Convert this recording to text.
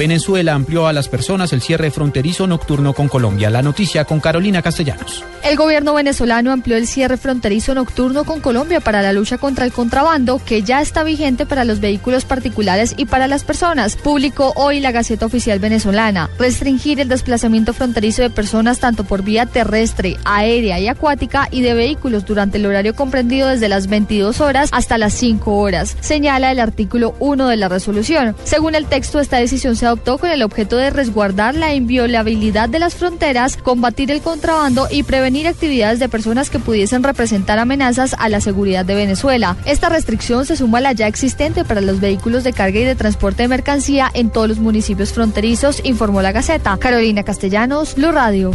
Venezuela amplió a las personas el cierre fronterizo nocturno con Colombia. La noticia con Carolina Castellanos. El gobierno venezolano amplió el cierre fronterizo nocturno con Colombia para la lucha contra el contrabando, que ya está vigente para los vehículos particulares y para las personas. Publicó hoy la Gaceta Oficial Venezolana. Restringir el desplazamiento fronterizo de personas tanto por vía terrestre, aérea y acuática y de vehículos durante el horario comprendido desde las 22 horas hasta las 5 horas, señala el artículo 1 de la resolución. Según el texto, esta decisión se adoptó con el objeto de resguardar la inviolabilidad de las fronteras, combatir el contrabando y prevenir actividades de personas que pudiesen representar amenazas a la seguridad de Venezuela. Esta restricción se suma a la ya existente para los vehículos de carga y de transporte de mercancía en todos los municipios fronterizos, informó la Gaceta. Carolina Castellanos, Blue Radio.